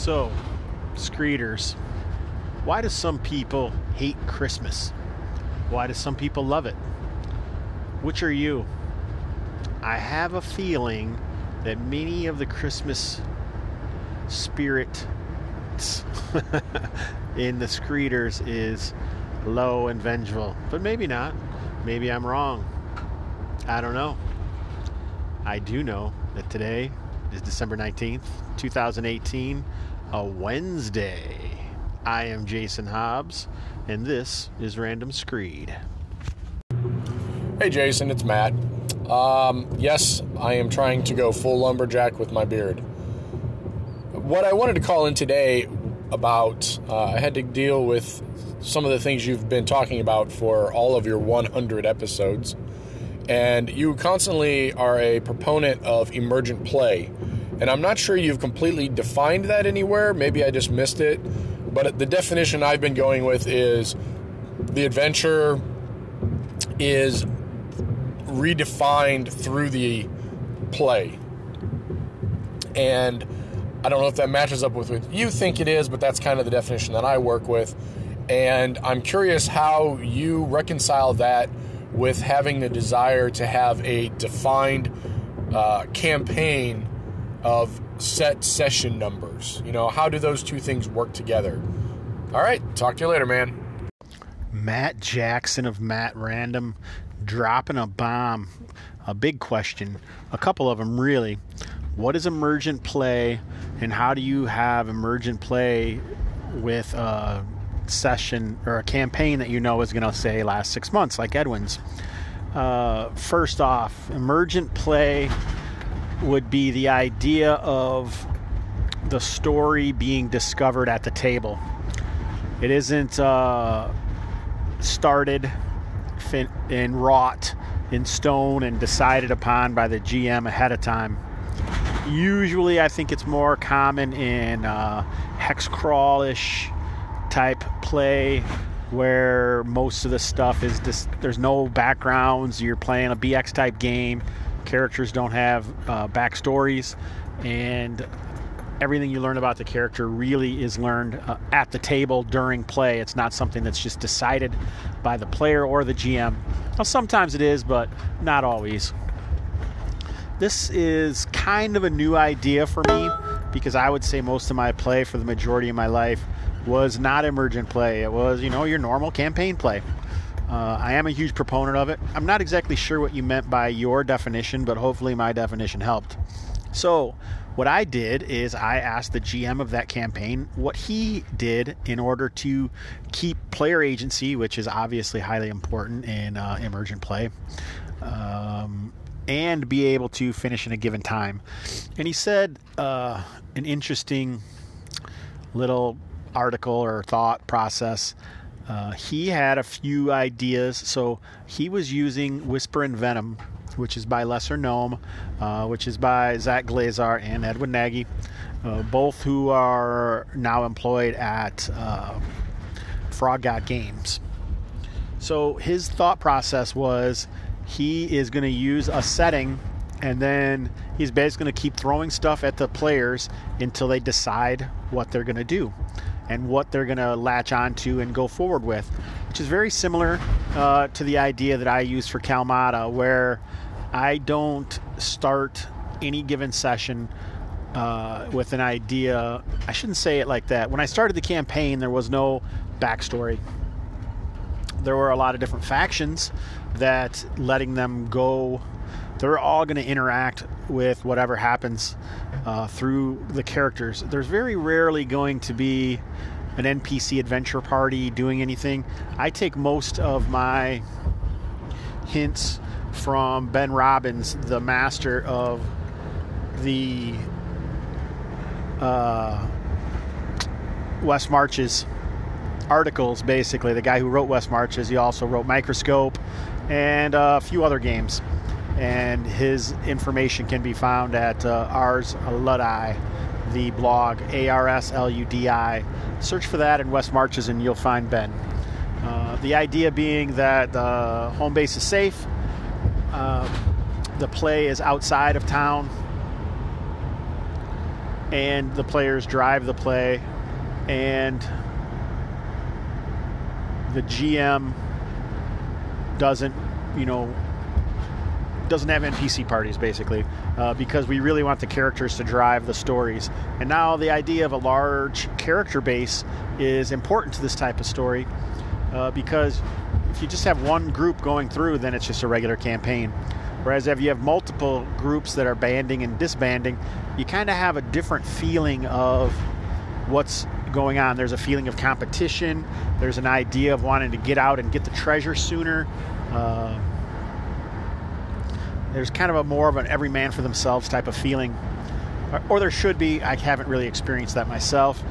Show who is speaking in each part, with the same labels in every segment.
Speaker 1: So, Screeters, why do some people hate Christmas? Why do some people love it? Which are you? I have a feeling that many of the Christmas spirit in the Screeters is low and vengeful, but maybe not. Maybe I'm wrong. I don't know. I do know that today is December 19th, 2018, a Wednesday. I am Jason Hobbs, and this is Random Screed.
Speaker 2: Hey Jason, it's Matt. Um, yes, I am trying to go full lumberjack with my beard. What I wanted to call in today about, uh, I had to deal with some of the things you've been talking about for all of your 100 episodes. And you constantly are a proponent of emergent play. And I'm not sure you've completely defined that anywhere. Maybe I just missed it. But the definition I've been going with is the adventure is redefined through the play. And I don't know if that matches up with what you think it is, but that's kind of the definition that I work with. And I'm curious how you reconcile that with having the desire to have a defined uh, campaign of set session numbers. You know, how do those two things work together? All right, talk to you later, man.
Speaker 1: Matt Jackson of Matt Random dropping a bomb. A big question. A couple of them, really. What is emergent play, and how do you have emergent play with a session or a campaign that you know is going to say last six months, like Edwin's? Uh, first off, emergent play would be the idea of the story being discovered at the table. It isn't uh, started and wrought in stone and decided upon by the GM ahead of time. Usually, I think it's more common in uh, hex crawlish type play where most of the stuff is just there's no backgrounds. You're playing a BX type game. Characters don't have uh, backstories, and everything you learn about the character really is learned uh, at the table during play. It's not something that's just decided by the player or the GM. Well, sometimes it is, but not always. This is kind of a new idea for me because I would say most of my play for the majority of my life was not emergent play. It was, you know, your normal campaign play. Uh, I am a huge proponent of it. I'm not exactly sure what you meant by your definition, but hopefully my definition helped. So, what I did is I asked the GM of that campaign what he did in order to keep player agency, which is obviously highly important in uh, emergent play, um, and be able to finish in a given time. And he said uh, an interesting little article or thought process. Uh, he had a few ideas, so he was using Whisper and Venom which is by Lesser Gnome, uh, which is by Zach Glazar and Edwin Nagy, uh, both who are now employed at uh, Frog God Games. So his thought process was he is going to use a setting and then he's basically going to keep throwing stuff at the players until they decide what they're going to do and what they're going to latch onto and go forward with, which is very similar uh, to the idea that I use for Kalmata, where I don't start any given session uh, with an idea. I shouldn't say it like that. When I started the campaign, there was no backstory. There were a lot of different factions that letting them go, they're all going to interact with whatever happens uh, through the characters. There's very rarely going to be an NPC adventure party doing anything. I take most of my hints from Ben Robbins, the master of the uh, West Marches articles, basically. The guy who wrote West Marches, he also wrote Microscope and a few other games. And his information can be found at uh, Ars Ludi, the blog, A R S L U D I. Search for that in West Marches and you'll find Ben. Uh, the idea being that the home base is safe, um, the play is outside of town. and the players drive the play, and the GM doesn't, you know, doesn't have NPC parties basically, uh, because we really want the characters to drive the stories. And now the idea of a large character base is important to this type of story, uh, because if you just have one group going through, then it's just a regular campaign. Whereas if you have multiple groups that are banding and disbanding, you kind of have a different feeling of what's going on. There's a feeling of competition. There's an idea of wanting to get out and get the treasure sooner. Uh, there's kind of a more of an every man for themselves type of feeling, or, or there should be. I haven't really experienced that myself.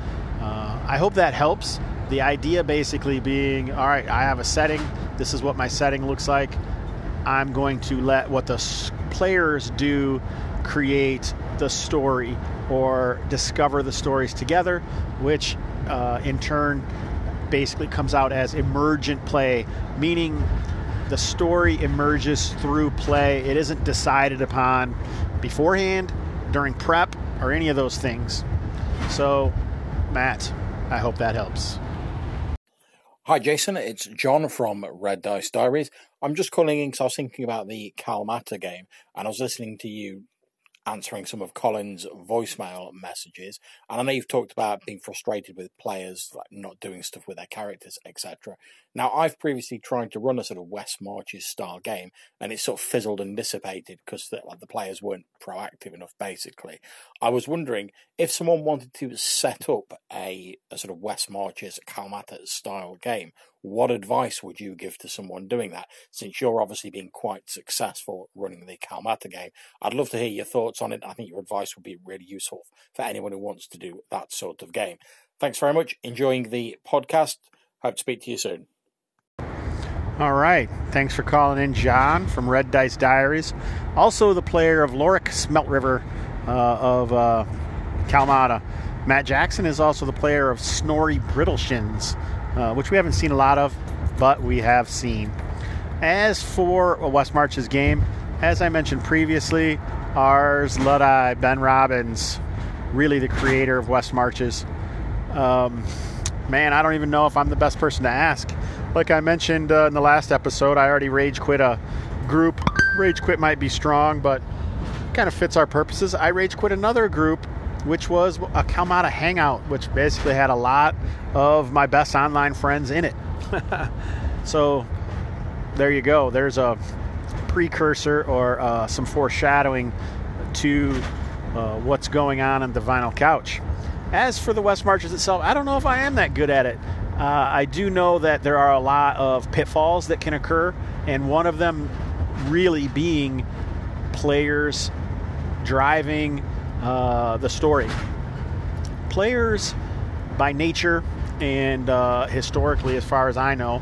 Speaker 1: Uh, I hope that helps. The idea basically being, all right, I have a setting. This is what my setting looks like. I'm going to let what the players do create the story or discover the stories together, which uh, in turn basically comes out as emergent play, meaning the story emerges through play. It isn't decided upon beforehand, during prep, or any of those things. So, Matt, I hope that helps.
Speaker 3: Hi, Jason. It's John from Red Dice Diaries. I'm just calling in because I was thinking about the Kalmata game and I was listening to you answering some of Colin's voicemail messages. And I know you've talked about being frustrated with players like not doing stuff with their characters, etc. Now, I've previously tried to run a sort of West Marches style game, and it sort of fizzled and dissipated because the, like, the players weren't proactive enough. Basically, I was wondering if someone wanted to set up a, a sort of West Marches Kalmata style game. What advice would you give to someone doing that? Since you're obviously being quite successful running the Kalmata game, I'd love to hear your thoughts on it. I think your advice would be really useful for anyone who wants to do that sort of game. Thanks very much. Enjoying the podcast. Hope to speak to you soon.
Speaker 1: All right. Thanks for calling in, John from Red Dice Diaries. Also, the player of Lorik Smelt River uh, of uh, Kalmata. Matt Jackson is also the player of Snorri Brittleshins, uh, which we haven't seen a lot of, but we have seen. As for West March's game, as I mentioned previously, Ars Ludi Ben Robbins, really the creator of West Marches. Um, man, I don't even know if I'm the best person to ask like I mentioned uh, in the last episode, I already rage quit a group. Rage quit might be strong, but kind of fits our purposes. I rage quit another group, which was a Kalmata Hangout, which basically had a lot of my best online friends in it. so there you go. There's a precursor or uh, some foreshadowing to uh, what's going on in the vinyl couch. As for the West Marches itself, I don't know if I am that good at it. Uh, I do know that there are a lot of pitfalls that can occur, and one of them really being players driving uh, the story. Players, by nature and uh, historically, as far as I know,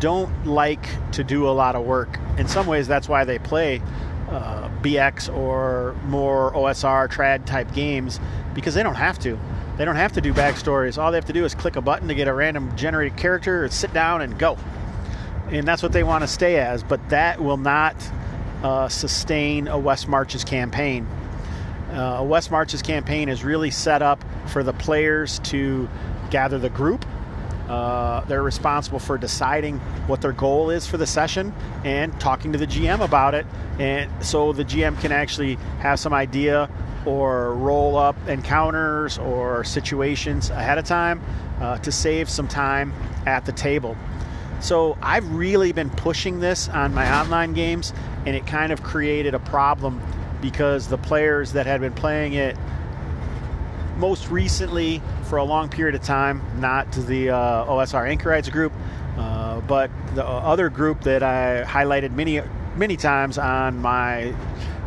Speaker 1: don't like to do a lot of work. In some ways, that's why they play uh, BX or more OSR trad type games because they don't have to. They don't have to do backstories. All they have to do is click a button to get a random generated character, or sit down, and go. And that's what they want to stay as. But that will not uh, sustain a West Marches campaign. Uh, West Marches campaign is really set up for the players to gather the group. Uh, they're responsible for deciding what their goal is for the session and talking to the GM about it. And so the GM can actually have some idea or roll up encounters or situations ahead of time uh, to save some time at the table. So I've really been pushing this on my online games, and it kind of created a problem because the players that had been playing it most recently for a long period of time, not to the uh, OSR Anchorites group, uh, but the other group that I highlighted many many times on my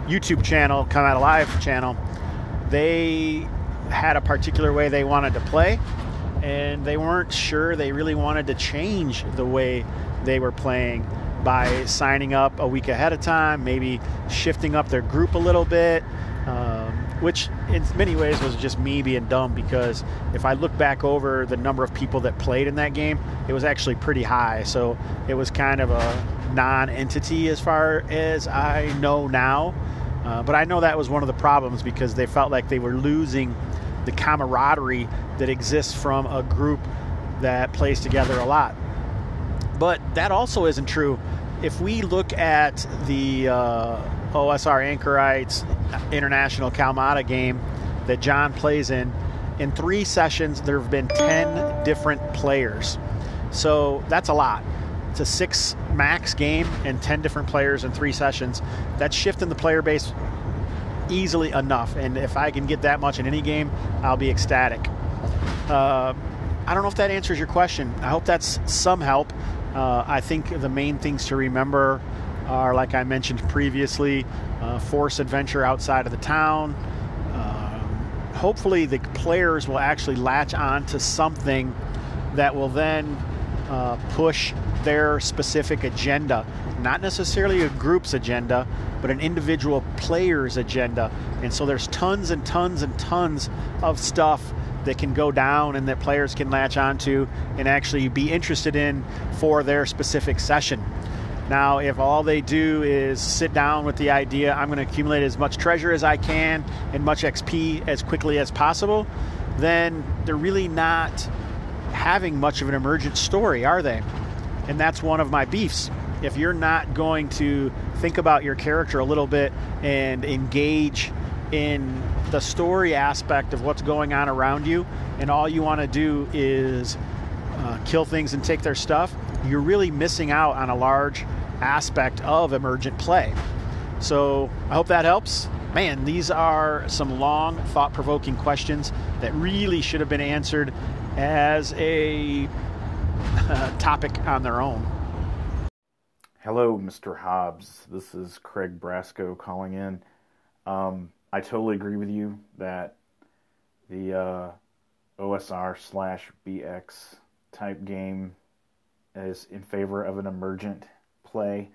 Speaker 1: YouTube channel, Come Out Alive channel, they had a particular way they wanted to play, and they weren't sure they really wanted to change the way they were playing by signing up a week ahead of time, maybe shifting up their group a little bit. Um, which in many ways was just me being dumb because if I look back over the number of people that played in that game, it was actually pretty high. So it was kind of a non entity as far as I know now. Uh, but I know that was one of the problems because they felt like they were losing the camaraderie that exists from a group that plays together a lot. But that also isn't true. If we look at the uh, OSR Anchorites International Kalmata game that John plays in, in three sessions, there have been 10 different players. So that's a lot. It's a six max game and 10 different players in three sessions. That's shifting the player base easily enough. And if I can get that much in any game, I'll be ecstatic. Uh, I don't know if that answers your question. I hope that's some help. Uh, I think the main things to remember are, like I mentioned previously, uh, force adventure outside of the town. Um, hopefully, the players will actually latch on to something that will then uh, push their specific agenda. Not necessarily a group's agenda, but an individual player's agenda. And so there's tons and tons and tons of stuff that can go down and that players can latch onto and actually be interested in for their specific session. Now, if all they do is sit down with the idea, I'm going to accumulate as much treasure as I can and much XP as quickly as possible, then they're really not having much of an emergent story, are they? And that's one of my beefs. If you're not going to think about your character a little bit and engage in the story aspect of what's going on around you, and all you want to do is uh, kill things and take their stuff, you're really missing out on a large aspect of emergent play. So I hope that helps. Man, these are some long, thought provoking questions that really should have been answered as a uh, topic on their own.
Speaker 4: Hello, Mr. Hobbs. This is Craig Brasco calling in. Um, I totally agree with you that the uh, OSR slash BX type game is in favor of an emergent play.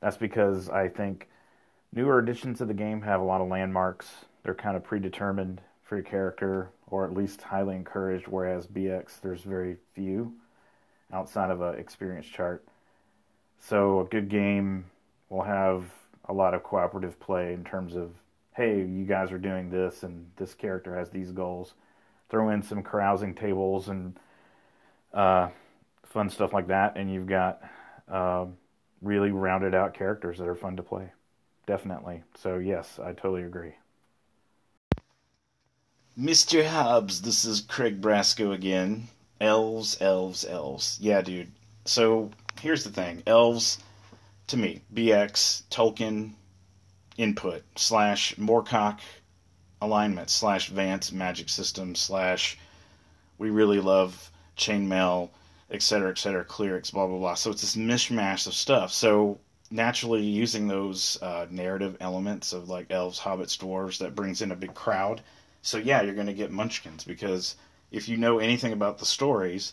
Speaker 4: That's because I think newer editions of the game have a lot of landmarks. They're kind of predetermined for your character, or at least highly encouraged, whereas BX, there's very few outside of an experience chart. So a good game will have a lot of cooperative play in terms of, hey, you guys are doing this, and this character has these goals. Throw in some carousing tables and uh, fun stuff like that, and you've got uh, really rounded out characters that are fun to play. Definitely. So yes, I totally agree.
Speaker 5: Mr. Hobbs, this is Craig Brasco again. Elves, elves, elves. Yeah, dude. So here's the thing elves, to me, BX, Tolkien, input, slash Moorcock alignment, slash Vance magic system, slash we really love chainmail, etc., etc., clerics, blah, blah, blah. So it's this mishmash of stuff. So naturally, using those uh, narrative elements of like elves, hobbits, dwarves, that brings in a big crowd. So yeah, you're going to get munchkins because if you know anything about the stories,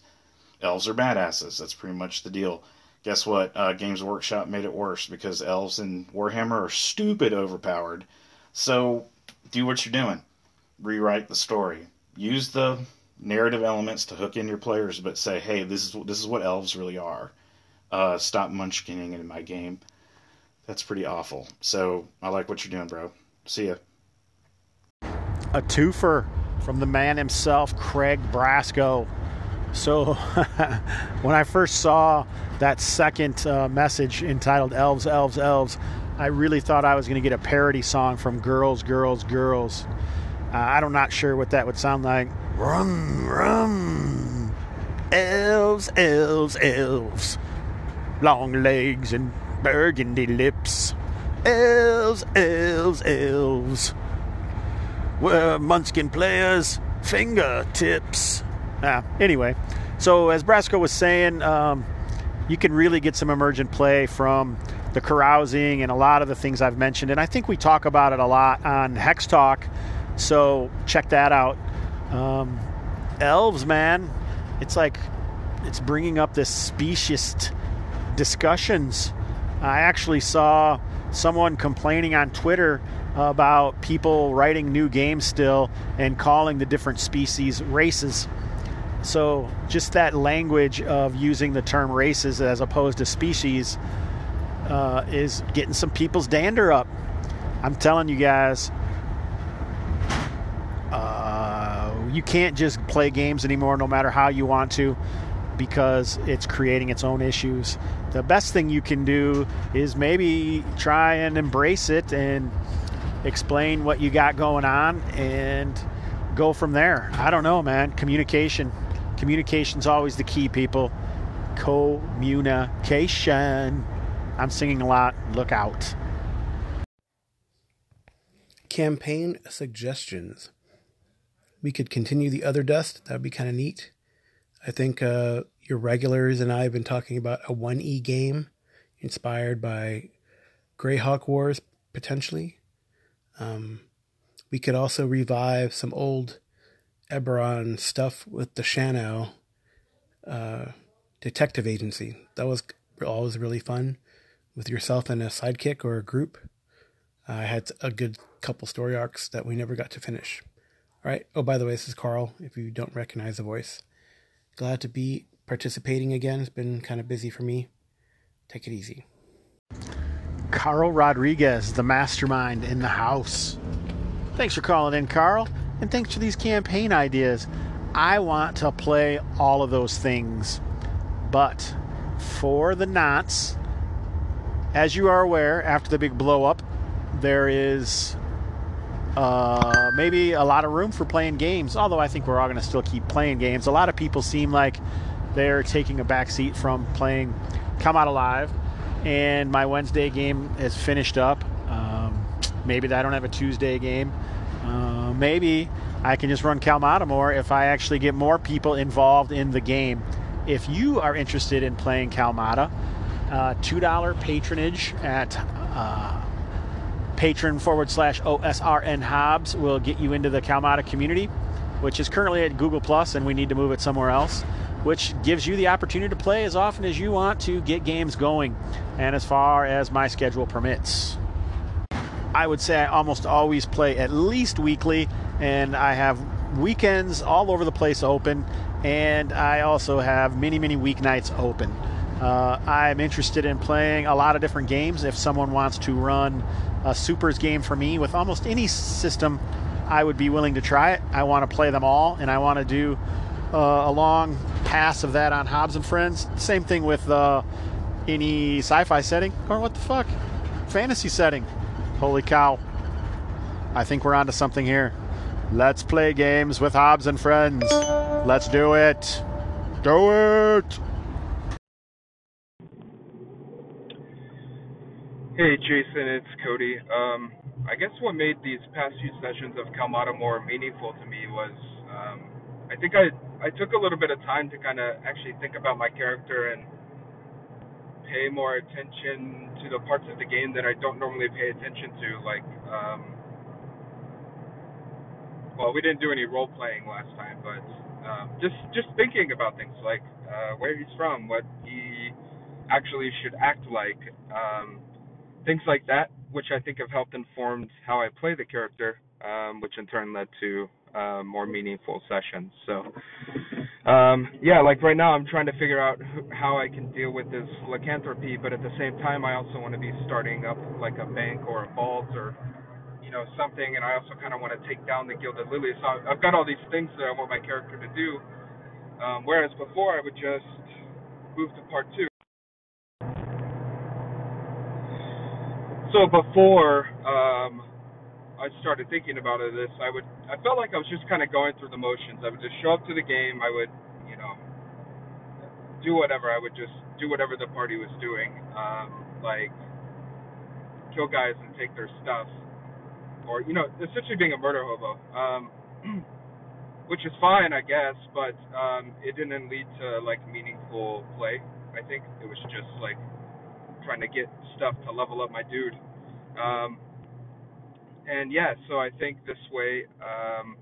Speaker 5: elves are badasses. That's pretty much the deal. Guess what? Uh, Games Workshop made it worse because elves in Warhammer are stupid overpowered. So do what you're doing. Rewrite the story. Use the narrative elements to hook in your players, but say, hey, this is this is what elves really are. Uh, stop munchkinning in my game. That's pretty awful. So I like what you're doing, bro. See ya.
Speaker 1: A twofer from the man himself, Craig Brasco. So when I first saw that second uh, message entitled Elves, Elves, Elves, I really thought I was going to get a parody song from Girls, Girls, Girls. Uh, I'm not sure what that would sound like. Rum, rum. Elves, elves, elves. Long legs and burgundy lips. Elves, elves, elves. We're Munchkin players, fingertips. Ah, anyway, so as Brasco was saying, um, you can really get some emergent play from the carousing and a lot of the things I've mentioned. And I think we talk about it a lot on Hex Talk. So check that out. Um, elves, man, it's like it's bringing up this speciest discussions. I actually saw someone complaining on Twitter about people writing new games still and calling the different species races. So, just that language of using the term races as opposed to species uh, is getting some people's dander up. I'm telling you guys, uh, you can't just play games anymore, no matter how you want to, because it's creating its own issues. The best thing you can do is maybe try and embrace it and explain what you got going on and go from there. I don't know, man. Communication. Communication's always the key, people. Communication. I'm singing a lot. Look out.
Speaker 6: Campaign suggestions. We could continue the Otherdust. That would be kind of neat. I think uh, your regulars and I have been talking about a 1E game inspired by Greyhawk Wars, potentially. Um, we could also revive some old Eberron stuff with the Shano uh, detective agency. That was always really fun with yourself and a sidekick or a group. I had a good couple story arcs that we never got to finish. All right. Oh, by the way, this is Carl. If you don't recognize the voice, glad to be participating again. It's been kind of busy for me. Take it easy.
Speaker 1: Carl Rodriguez, the mastermind in the house. Thanks for calling in, Carl, and thanks to these campaign ideas. I want to play all of those things, but for the knots, as you are aware, after the big blow up, there is uh, maybe a lot of room for playing games. Although I think we're all going to still keep playing games. A lot of people seem like they're taking a back seat from playing Come Out Alive and my Wednesday game is finished up. Um, maybe I don't have a Tuesday game. Maybe I can just run Kalmata more if I actually get more people involved in the game. If you are interested in playing Kalmata, uh, $2 patronage at uh, Patreon forward slash OSRN Hobbs will get you into the Kalmata community, which is currently at Google Plus, and we need to move it somewhere else which gives you the opportunity to play as often as you want to get games going and as far as my schedule permits. I would say I almost always play at least weekly, and I have weekends all over the place open, and I also have many, many weeknights open. Uh, I'm interested in playing a lot of different games. If someone wants to run a Supers game for me with almost any system, I would be willing to try it. I want to play them all, and I want to do uh, a long pass of that on Hobbs and Friends. Same thing with uh, any sci-fi setting or what the fuck, fantasy setting. Holy cow! I think we're onto something here. Let's play games with Hobbs and Friends. Let's do it. Do it.
Speaker 7: Hey Jason, it's Cody. Um, I guess what made these past few sessions of Kalmata more meaningful to me was um, I think I I took a little bit of time to kind of actually think about my character and pay more attention to the parts of the game that I don't normally pay attention to. Like, um, well, we didn't do any role playing last time, but um, just just thinking about things like uh, where he's from, what he actually should act like, um, things like that, which I think have helped informed how I play the character, um, which in turn led to uh, more meaningful sessions. So, um, yeah, like right now, I'm trying to figure out how I can deal with this lycanthropy, but at the same time, I also want to be starting up like a bank or a vault or you know something, and I also kind of want to take down the Gilded Lily. So I've got all these things that I want my character to do. Um, whereas before, I would just move to part two. So before, um, I started thinking about this, I would, I felt like I was just kind of going through the motions. I would just show up to the game. I would, you know, do whatever. I would just do whatever the party was doing, um, like kill guys and take their stuff, or you know, essentially being a murder hobo. Um, which is fine, I guess, but um, it didn't lead to like meaningful play. I think it was just like trying to get stuff to level up my dude. Um, and yeah, so I think this way, um,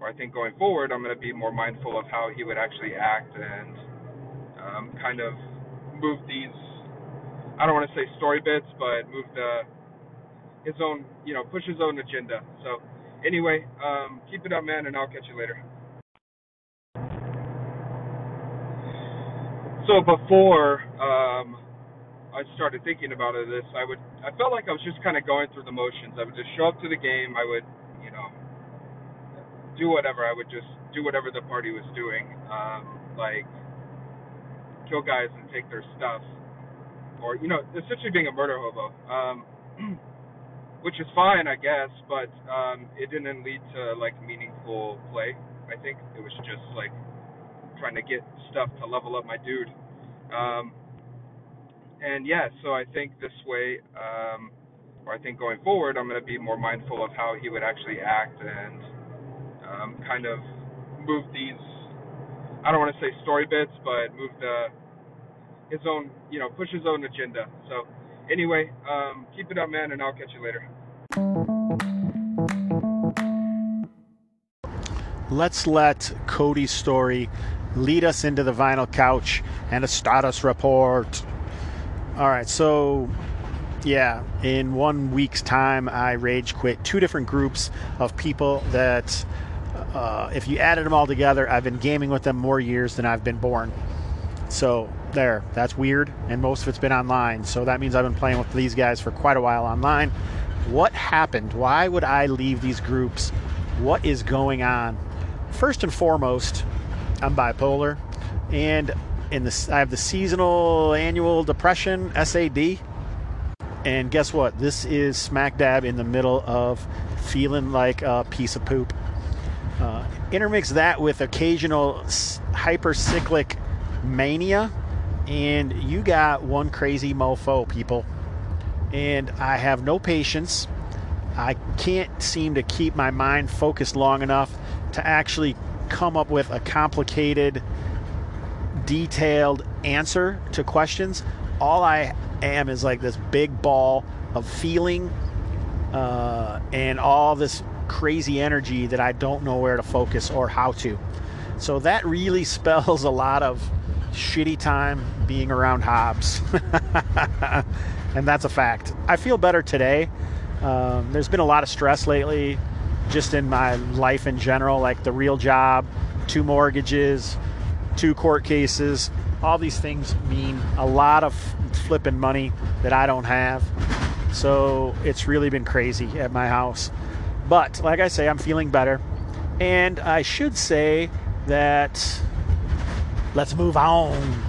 Speaker 7: or I think going forward, I'm going to be more mindful of how he would actually act and um, kind of move these. I don't want to say story bits, but move the his own, you know, push his own agenda. So anyway, um, keep it up, man, and I'll catch you later. So before um, I started thinking about it, this I would I felt like I was just kind of going through the motions. I would just show up to the game. I would, you know, do whatever. I would just do whatever the party was doing, um, like kill guys and take their stuff, or you know, essentially being a murder hobo. Um, which is fine, I guess, but um, it didn't lead to like meaningful play. I think it was just like trying to get stuff to level up my dude. Um, and yeah, so I think this way, um, or I think going forward, I'm going to be more mindful of how he would actually act and um, kind of move these. I don't want to say story bits, but move the his own, you know, push his own agenda. So anyway, um, keep it up, man, and I'll catch you later.
Speaker 1: Let's let Cody's story lead us into the vinyl couch and a status report. All right, so yeah, in one week's time, I rage quit two different groups of people that, uh, if you added them all together, I've been gaming with them more years than I've been born. So there, that's weird, and most of it's been online. So that means I've been playing with these guys for quite a while online. What happened? Why would I leave these groups? What is going on? First and foremost, I'm bipolar, and in the I have the seasonal annual depression SAD. And guess what? This is smack dab in the middle of feeling like a piece of poop. Uh, intermix that with occasional hypercyclic mania, and you got one crazy mofo, people. And I have no patience. I can't seem to keep my mind focused long enough to actually come up with a complicated, detailed answer to questions. All I am is like this big ball of feeling uh, and all this crazy energy that I don't know where to focus or how to. So that really spells a lot of shitty time being around Hobbs. and that's a fact. I feel better today. Um, there's been a lot of stress lately, just in my life in general, like the real job, two mortgages, two court cases. All these things mean a lot of flipping money that I don't have. So it's really been crazy at my house. But like I say, I'm feeling better. And I should say that let's move on.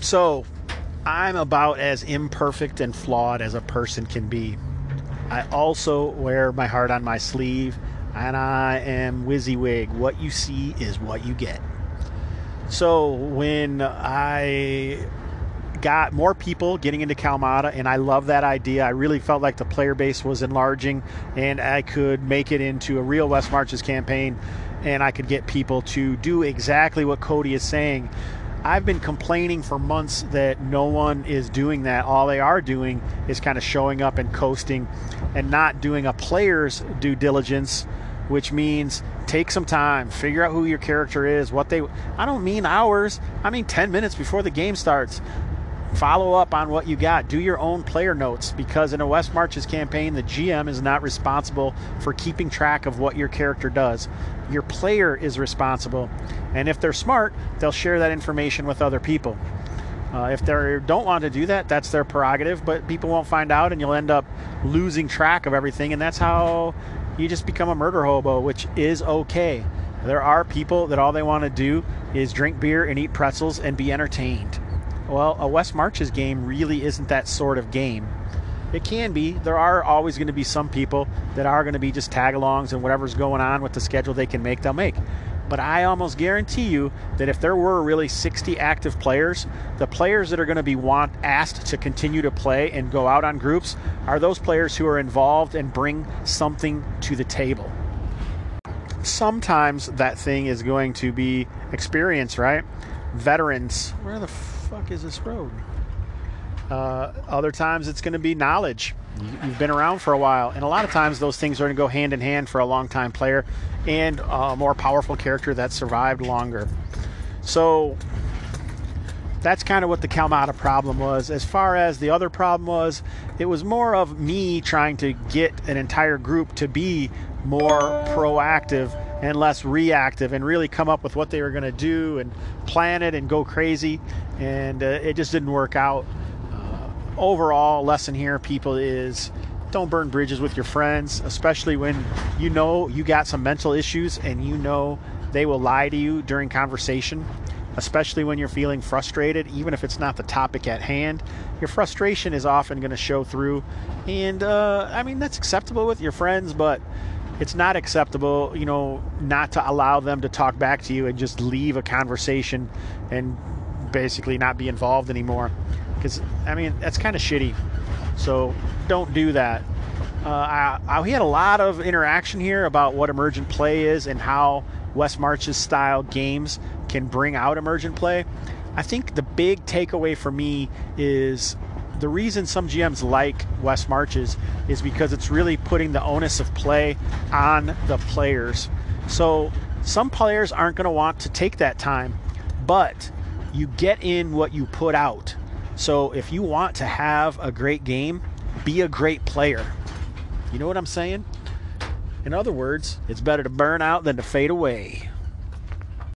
Speaker 1: So, I'm about as imperfect and flawed as a person can be. I also wear my heart on my sleeve, and I am WYSIWYG. What you see is what you get. So, when I got more people getting into Kalmata, and I love that idea. I really felt like the player base was enlarging, and I could make it into a real West Marches campaign, and I could get people to do exactly what Cody is saying. I've been complaining for months that no one is doing that. All they are doing is kind of showing up and coasting and not doing a player's due diligence, which means take some time, figure out who your character is, what they I don't mean hours, I mean 10 minutes before the game starts. Follow up on what you got. Do your own player notes because in a West Marches campaign, the GM is not responsible for keeping track of what your character does. Your player is responsible. And if they're smart, they'll share that information with other people. Uh, if they don't want to do that, that's their prerogative, but people won't find out and you'll end up losing track of everything. And that's how you just become a murder hobo, which is okay. There are people that all they want to do is drink beer and eat pretzels and be entertained. Well, a West Marches game really isn't that sort of game. It can be. There are always going to be some people that are going to be just tag alongs and whatever's going on with the schedule they can make, they'll make. But I almost guarantee you that if there were really 60 active players, the players that are going to be want asked to continue to play and go out on groups are those players who are involved and bring something to the table. Sometimes that thing is going to be experience, right? Veterans. Where the fuck is this road? Uh, other times it's going to be knowledge. You've been around for a while, and a lot of times those things are going to go hand in hand for a long time player and a more powerful character that survived longer. So that's kind of what the Kalmata problem was. As far as the other problem was, it was more of me trying to get an entire group to be more proactive and less reactive and really come up with what they were going to do and plan it and go crazy. And uh, it just didn't work out. Overall, lesson here, people, is don't burn bridges with your friends, especially when you know you got some mental issues and you know they will lie to you during conversation, especially when you're feeling frustrated, even if it's not the topic at hand. Your frustration is often going to show through. And uh, I mean, that's acceptable with your friends, but it's not acceptable, you know, not to allow them to talk back to you and just leave a conversation and basically not be involved anymore. Because, I mean, that's kind of shitty. So don't do that. Uh, I, I, we had a lot of interaction here about what emergent play is and how West March's style games can bring out emergent play. I think the big takeaway for me is the reason some GMs like West Marches is because it's really putting the onus of play on the players. So some players aren't going to want to take that time, but you get in what you put out. So if you want to have a great game, be a great player. You know what I'm saying? In other words, it's better to burn out than to fade away.